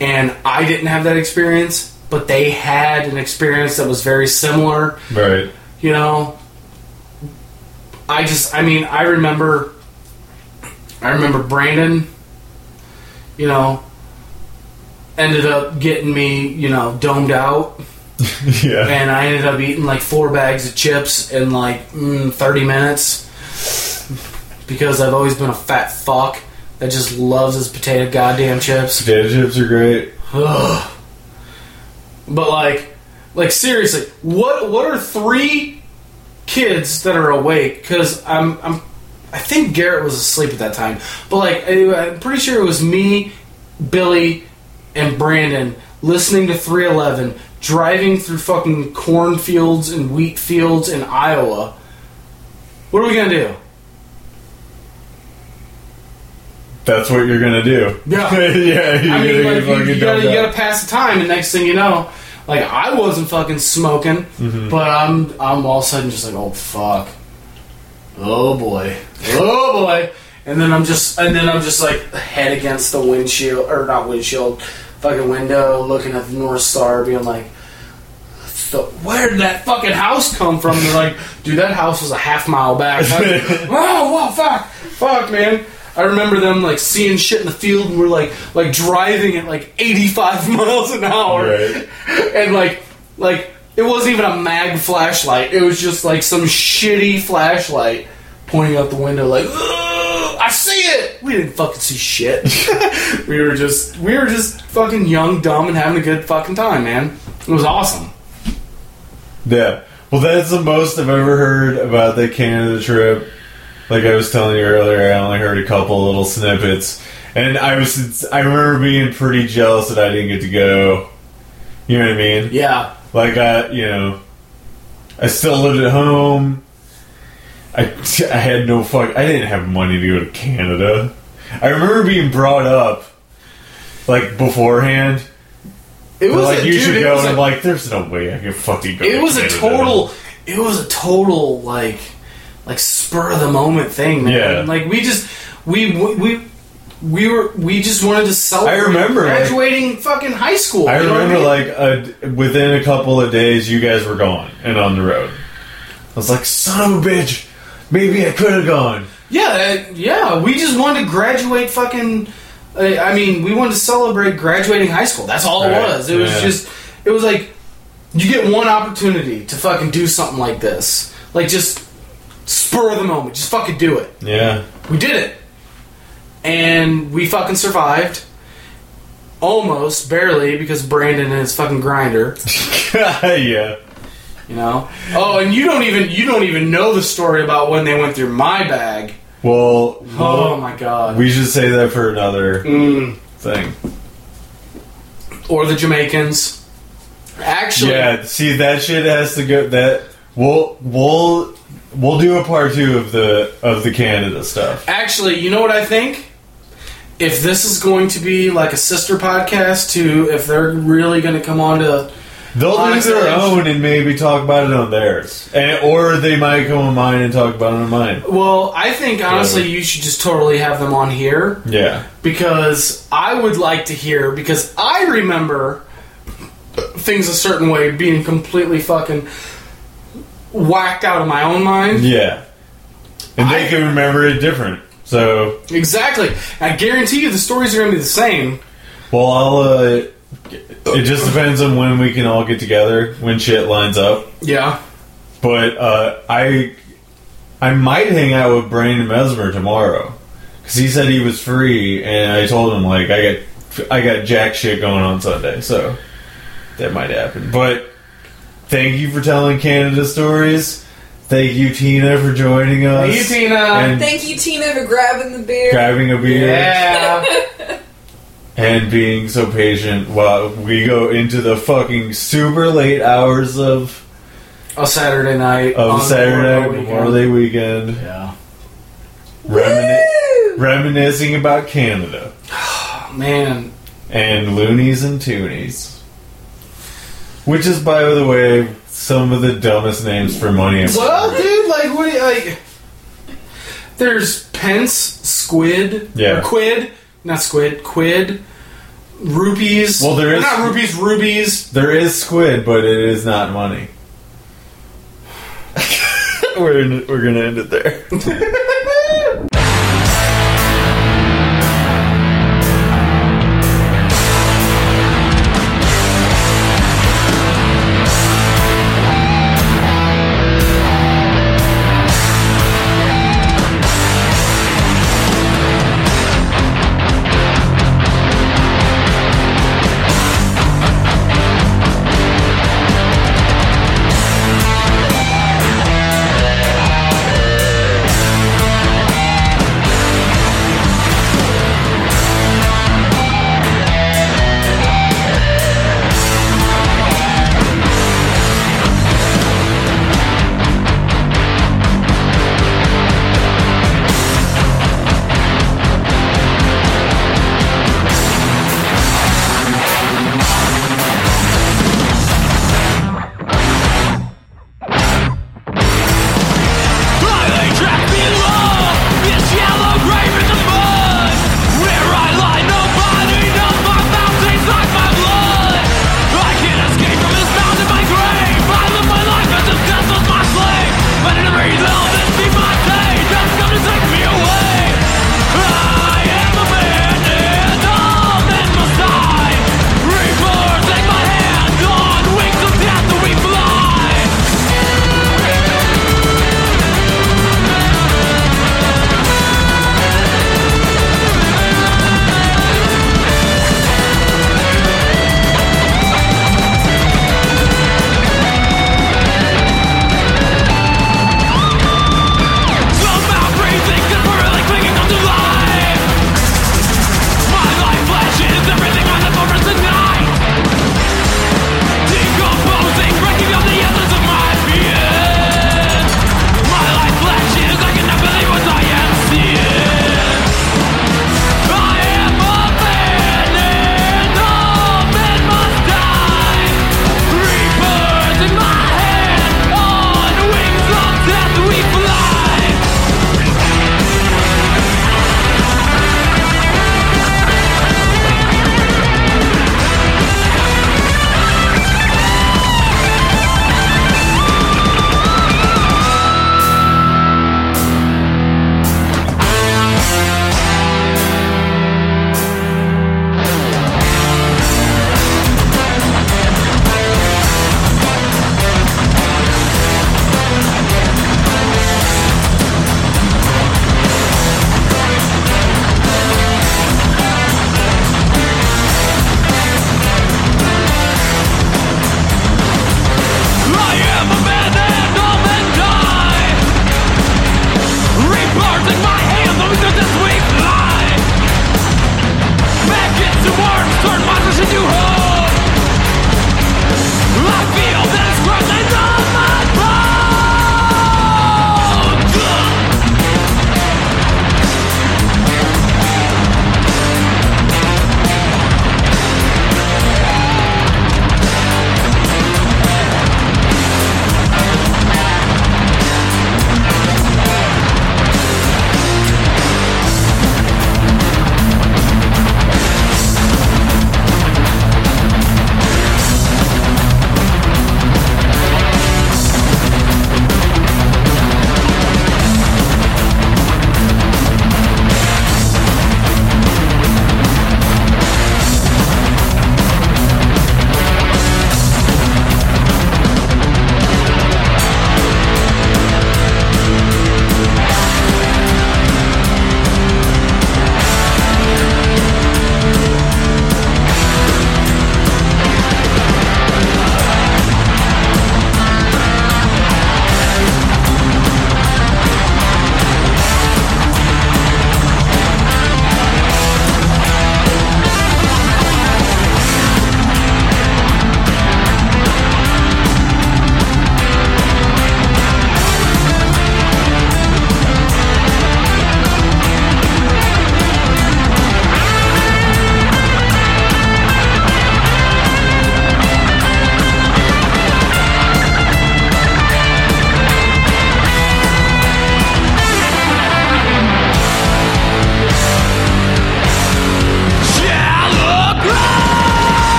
and I didn't have that experience, but they had an experience that was very similar. right. You know, I just, I mean, I remember, I remember Brandon, you know, ended up getting me, you know, domed out, yeah, and I ended up eating like four bags of chips in like mm, 30 minutes because I've always been a fat fuck that just loves his potato goddamn chips. potato chips are great. Ugh. But like, like seriously, what what are three kids that are awake? Because I'm I'm I think Garrett was asleep at that time, but like I'm pretty sure it was me, Billy, and Brandon listening to 311, driving through fucking cornfields and wheat fields in Iowa. What are we gonna do? That's what you're gonna do. Yeah. yeah. You're I mean, gonna like, you, you gotta, you gotta pass the time, and next thing you know, like I wasn't fucking smoking, Mm-hmm. but I'm I'm all of a sudden just like, oh fuck, oh boy, oh boy, and then I'm just and then I'm just like head against the windshield or not windshield, fucking window, looking at the North Star, being like. So where did that fucking house come from? They're like, dude, that house was a half mile back. Like, oh, wow, fuck, fuck, man. I remember them like seeing shit in the field, and we're like, like driving at like 85 miles an hour, Right. and like, like it wasn't even a mag flashlight. It was just like some shitty flashlight pointing out the window, like, I see it. We didn't fucking see shit. we were just, we were just fucking young, dumb, and having a good fucking time, man. It was awesome. Yeah. Well, that's the most I've ever heard about the Canada trip. Like I was telling you earlier, I only heard a couple little snippets, and I was I remember being pretty jealous that I didn't get to go. You know what I mean? Yeah. Like I, you know, I still lived at home. I I had no fuck. I didn't have money to go to Canada. I remember being brought up like beforehand. It was like a, you dude, should go, and I'm like, there's no way I can fucking go. it to was a total it was a total like like spur of the moment thing man Yeah. like we just we we we were we just wanted to celebrate I remember, like- graduating fucking high school I you know what remember, mean? like, a, within a couple of days, you guys were gone and on the road. I was like, son of a bitch, maybe I could have gone. yeah uh, yeah we just wanted to graduate fucking uh, I mean we wanted to celebrate graduating high school that's all it was it was yeah. just it was like you get one opportunity to fucking do something like this like just spur of the moment just fucking do it Yeah. We did it. And we fucking survived. Almost, barely, because Brandon and his fucking grinder. yeah. You know? Oh, and you don't even you don't even know the story about when they went through my bag. Well, Oh my god. we should say that for another Mm. thing. Or the Jamaicans. Actually Yeah, see that shit has to go. That we'll we'll we'll do a part two of the of the Canada stuff. actually, you know what I think? If this is going to be like a sister podcast to if they're really gonna come on to They'll do their own and maybe talk about it on theirs, and, or they might come on mine and talk about it on mine. Well, I think honestly you should just totally have them on here. Yeah, because I would like to hear because I remember things a certain way being completely fucking whacked out of my own mind. yeah, and they I- can remember it different. So, Exactly. I guarantee you the stories are going to be the same. well, I'll. Uh, it just depends on when we can all get together, when shit lines up. Yeah. But uh, I, I might hang out with Brandon Mesmer tomorrow because he said he was free, and I told him like I got, I got jack shit going on Sunday, so that might happen. But thank you for telling Canada stories. Thank you, Tina, for joining us. Thank you, Tina. And Thank you, Tina, for grabbing the beer. grabbing a beer Yeah. and being so patient while we go into the fucking super late hours of A Saturday night. of Saturday Memorial Memorial Day weekend. Yeah. Remini- reminiscing about Canada Oh, man. and loonies and toonies. Which is, by the way, some of the dumbest names for money. I've Well, heard. dude, like, what do you, like. There's pence, squid, Yeah. or quid, not squid, quid, rupees. Well, there is- Not rupees, rubies. there is squid, but it is not money. we're we're gonna end it there.